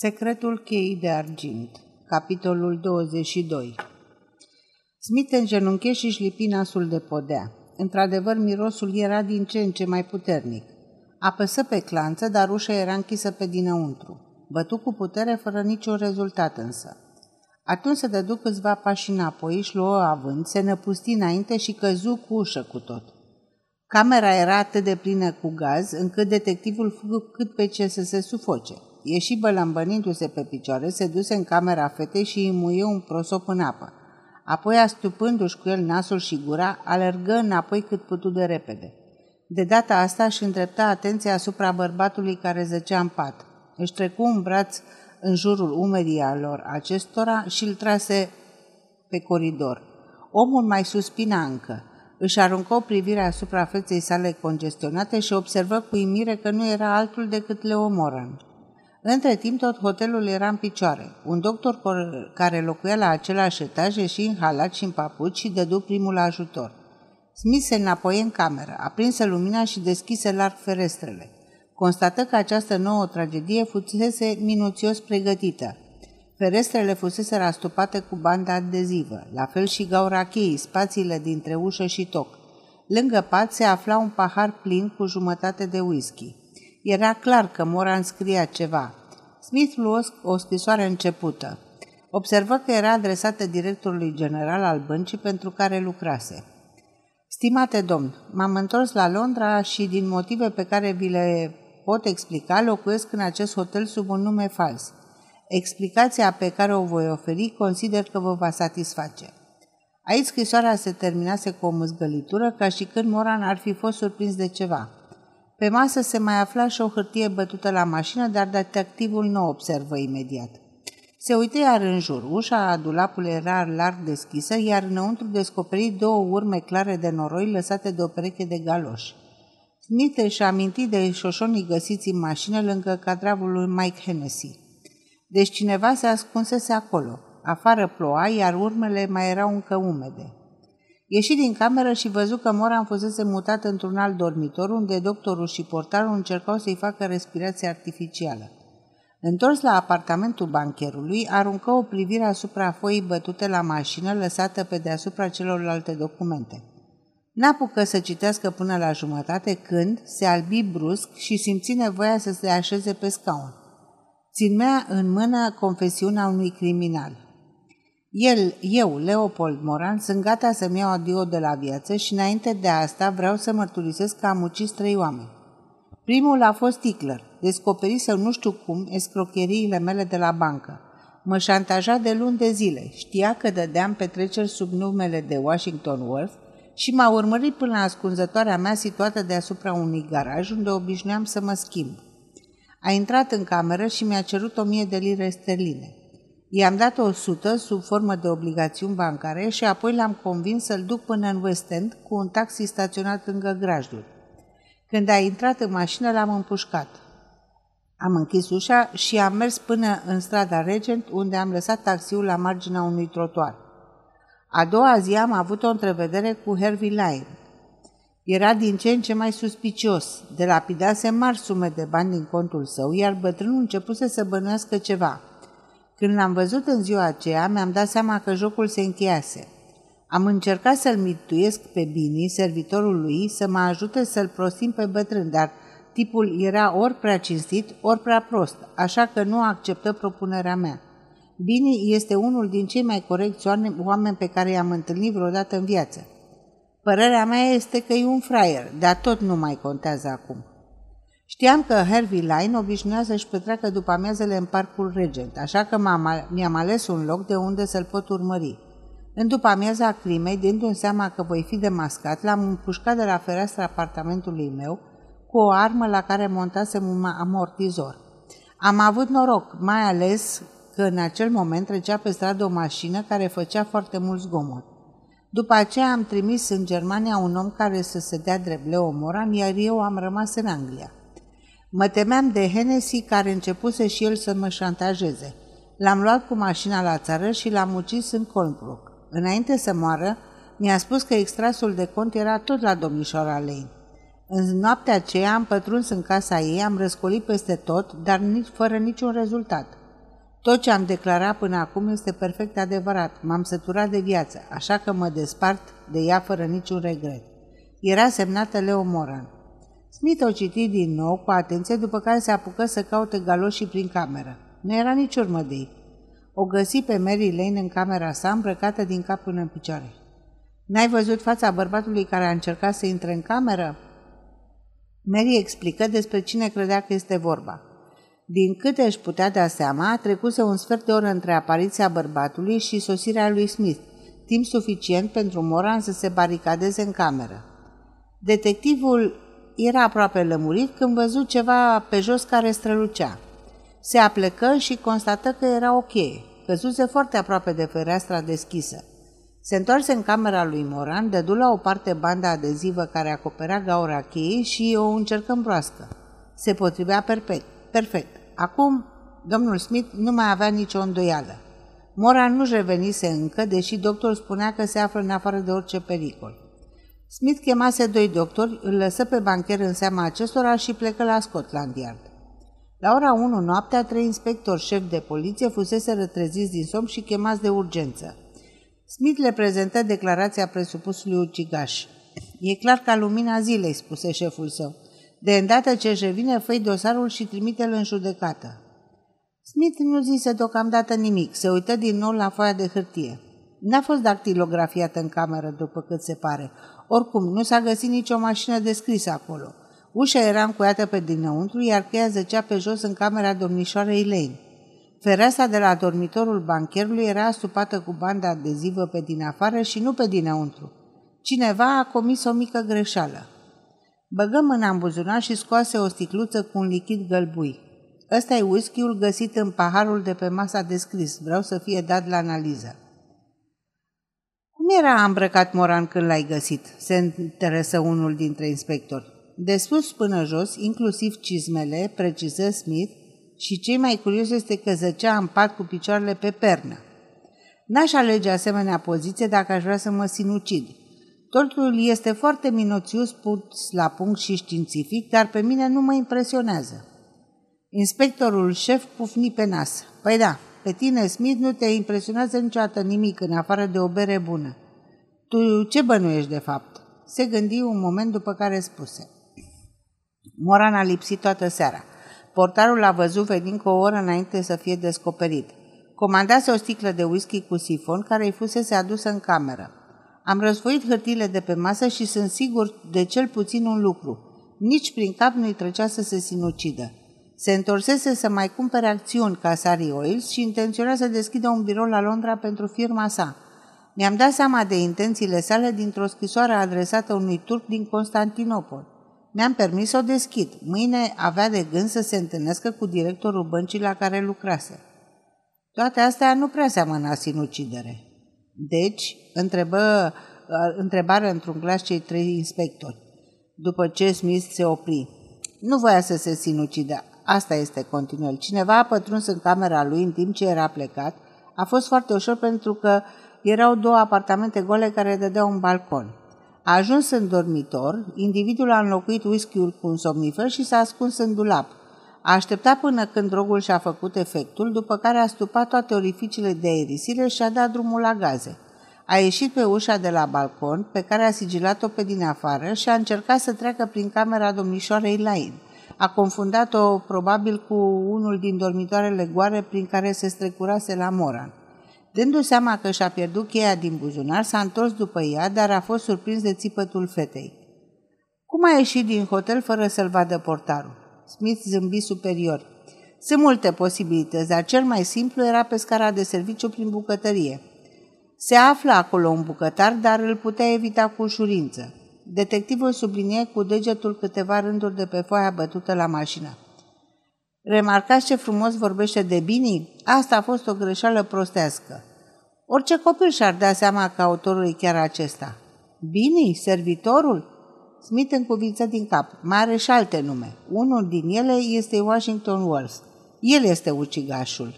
Secretul cheii de argint Capitolul 22 Smith îngenunche și își lipi nasul de podea. Într-adevăr, mirosul era din ce în ce mai puternic. Apăsă pe clanță, dar ușa era închisă pe dinăuntru. Bătu cu putere, fără niciun rezultat însă. Atunci se dădu câțiva pași înapoi, își luă avânt, se năpusti înainte și căzu cu ușă cu tot. Camera era atât de plină cu gaz, încât detectivul fugă cât pe ce să se sufoce. Ieși bălambănindu-se pe picioare, se duse în camera fetei și îi muie un prosop în apă. Apoi, astupându-și cu el nasul și gura, alergă înapoi cât putu de repede. De data asta își îndrepta atenția asupra bărbatului care zăcea în pat. Își trecu un braț în jurul umerii lor acestora și îl trase pe coridor. Omul mai suspina încă. Își aruncă o privire asupra feței sale congestionate și observă cu imire că nu era altul decât Leo Moran. Între timp, tot hotelul era în picioare. Un doctor care locuia la același etaj ieși în halat și în papuci și dădu primul ajutor. Smith se înapoie în cameră, aprinse lumina și deschise larg ferestrele. Constată că această nouă tragedie fusese minuțios pregătită. Ferestrele fusese rastupate cu bandă adezivă, la fel și gaura cheii, spațiile dintre ușă și toc. Lângă pat se afla un pahar plin cu jumătate de whisky. Era clar că Moran scria ceva. Smith luă o scrisoare începută. Observă că era adresată directorului general al băncii pentru care lucrase. Stimate domn, m-am întors la Londra și din motive pe care vi le pot explica, locuiesc în acest hotel sub un nume fals. Explicația pe care o voi oferi consider că vă va satisface. Aici scrisoarea se terminase cu o mâzgălitură, ca și când Moran ar fi fost surprins de ceva. Pe masă se mai afla și o hârtie bătută la mașină, dar detectivul nu o observă imediat. Se uită iar în jur. Ușa a dulapului era larg deschisă, iar înăuntru descoperi două urme clare de noroi lăsate de o pereche de galoși. Smith își aminti de șoșonii găsiți în mașină lângă cadravul lui Mike Hennessy. Deci cineva se ascunsese acolo. Afară ploua, iar urmele mai erau încă umede. Ieși din cameră și văzu că Moran fusese mutat într-un alt dormitor, unde doctorul și portarul încercau să-i facă respirație artificială. Întors la apartamentul bancherului, aruncă o privire asupra foii bătute la mașină lăsată pe deasupra celorlalte documente. N-apucă să citească până la jumătate când se albi brusc și simți nevoia să se așeze pe scaun. Ținmea în mână confesiunea unui criminal. El, eu, Leopold Moran, sunt gata să-mi iau adio de la viață și înainte de asta vreau să mărturisesc că am ucis trei oameni. Primul a fost Tickler. Descoperise nu știu cum escrocheriile mele de la bancă. Mă șantaja de luni de zile. Știa că dădeam petreceri sub numele de Washington Worth și m-a urmărit până la ascunzătoarea mea situată deasupra unui garaj unde obișnuiam să mă schimb. A intrat în cameră și mi-a cerut o mie de lire sterline. I-am dat o sută sub formă de obligațiuni bancare și apoi l-am convins să-l duc până în West End cu un taxi staționat lângă grajdul. Când a intrat în mașină, l-am împușcat. Am închis ușa și am mers până în strada Regent, unde am lăsat taxiul la marginea unui trotuar. A doua zi am avut o întrevedere cu Harvey Lyon. Era din ce în ce mai suspicios. De lapidase mari sume de bani din contul său, iar bătrânul începuse să bănuiască ceva – când l-am văzut în ziua aceea, mi-am dat seama că jocul se încheiase. Am încercat să-l mituiesc pe Bini, servitorul lui, să mă ajute să-l prostim pe bătrân, dar tipul era ori prea cinstit, ori prea prost, așa că nu acceptă propunerea mea. Bini este unul din cei mai corecți oameni pe care i-am întâlnit vreodată în viață. Părerea mea este că e un fraier, dar tot nu mai contează acum. Știam că Harvey Line obișnuia să-și petreacă după amiazele în parcul Regent, așa că mi-am ales un loc de unde să-l pot urmări. În după amiaza crimei, dându-mi seama că voi fi demascat, l-am împușcat de la fereastra apartamentului meu cu o armă la care montasem un amortizor. Am avut noroc, mai ales că în acel moment trecea pe stradă o mașină care făcea foarte mult zgomot. După aceea am trimis în Germania un om care să se dea drept Leo Moran, iar eu am rămas în Anglia. Mă temeam de Hennessy care începuse și el să mă șantajeze. L-am luat cu mașina la țară și l-am ucis în Colnbrook. Înainte să moară, mi-a spus că extrasul de cont era tot la domnișoara Lane. În noaptea aceea am pătruns în casa ei, am răscolit peste tot, dar nici, fără niciun rezultat. Tot ce am declarat până acum este perfect adevărat. M-am săturat de viață, așa că mă despart de ea fără niciun regret. Era semnată Leo Moran. Smith o citi din nou cu atenție, după care se apucă să caute galoșii prin cameră. Nu era nici urmă de ei. O găsi pe Mary Lane în camera sa, îmbrăcată din cap până în picioare. N-ai văzut fața bărbatului care a încercat să intre în cameră? Mary explică despre cine credea că este vorba. Din câte își putea da seama, trecuse un sfert de oră între apariția bărbatului și sosirea lui Smith, timp suficient pentru Moran să se baricadeze în cameră. Detectivul era aproape lămurit când văzut ceva pe jos care strălucea. Se aplecă și constată că era ok, căzuse foarte aproape de fereastra deschisă. Se întoarse în camera lui Moran, dădu la o parte banda adezivă care acoperea gaura cheii și o încercă în broască. Se potrivea perfect. perfect. Acum, domnul Smith nu mai avea nicio îndoială. Moran nu-și revenise încă, deși doctorul spunea că se află în afară de orice pericol. Smith chemase doi doctori, îl lăsă pe bancher în seama acestora și plecă la Scotland Yard. La ora 1 noaptea, trei inspectori șef de poliție fusese rătreziți din somn și chemați de urgență. Smith le prezentă declarația presupusului ucigaș. E clar ca lumina zilei, spuse șeful său. De îndată ce își revine, făi dosarul și trimite-l în judecată. Smith nu zise deocamdată nimic, se uită din nou la foaia de hârtie. N-a fost dactilografiată în cameră, după cât se pare. Oricum, nu s-a găsit nicio mașină de scris acolo. Ușa era încuiată pe dinăuntru, iar cheia zăcea pe jos în camera domnișoarei Lane. Fereastra de la dormitorul bancherului era astupată cu banda adezivă pe din afară și nu pe dinăuntru. Cineva a comis o mică greșeală. Băgă mâna în buzunar și scoase o sticluță cu un lichid gălbui. Ăsta e whisky-ul găsit în paharul de pe masa de scris. Vreau să fie dat la analiză. Cum era îmbrăcat Moran când l-ai găsit? Se interesă unul dintre inspectori. De sus până jos, inclusiv cizmele, preciză Smith, și cei mai curios este că zăcea în pat cu picioarele pe pernă. N-aș alege asemenea poziție dacă aș vrea să mă sinucid. Totul este foarte minuțios pus la punct și științific, dar pe mine nu mă impresionează. Inspectorul șef pufni pe nas. Păi da, pe tine, Smith, nu te impresionează niciodată nimic în afară de o bere bună. Tu ce bănuiești de fapt? Se gândi un moment după care spuse. Moran a lipsit toată seara. Portarul l-a văzut venind cu o oră înainte să fie descoperit. Comandase o sticlă de whisky cu sifon care îi fusese adusă în cameră. Am răsfoit hârtiile de pe masă și sunt sigur de cel puțin un lucru. Nici prin cap nu-i trecea să se sinucidă. Se întorsese să mai cumpere acțiuni ca Sari Oils și intenționa să deschidă un birou la Londra pentru firma sa. Mi-am dat seama de intențiile sale dintr-o scrisoare adresată unui turc din Constantinopol. Mi-am permis să o deschid. Mâine avea de gând să se întâlnească cu directorul băncii la care lucrase. Toate astea nu prea seamănă a sinucidere. Deci, întrebă, întrebare într-un glas cei trei inspectori. După ce Smith se opri. Nu voia să se sinucidă. Asta este, continuă Cineva a pătruns în camera lui în timp ce era plecat. A fost foarte ușor pentru că erau două apartamente gole care dădeau un balcon. A ajuns în dormitor, individul a înlocuit whisky-ul cu un somnifer și s-a ascuns în dulap. A așteptat până când drogul și-a făcut efectul, după care a stupat toate orificiile de aerisire și a dat drumul la gaze. A ieșit pe ușa de la balcon, pe care a sigilat-o pe din afară și a încercat să treacă prin camera domnișoarei Lain. A confundat-o probabil cu unul din dormitoarele goare prin care se strecurase la Moran. Dându seama că și-a pierdut cheia din buzunar, s-a întors după ea, dar a fost surprins de țipătul fetei. Cum a ieșit din hotel fără să-l vadă portarul? Smith zâmbi superior. Sunt multe posibilități, dar cel mai simplu era pe scara de serviciu prin bucătărie. Se află acolo un bucătar, dar îl putea evita cu ușurință. Detectivul sublinie cu degetul câteva rânduri de pe foaia bătută la mașină. Remarcați ce frumos vorbește de Bini? Asta a fost o greșeală prostească. Orice copil și-ar da seama că autorul e chiar acesta. Bini? Servitorul? Smith încuvință din cap. Mai are și alte nume. Unul din ele este Washington Wells. El este ucigașul.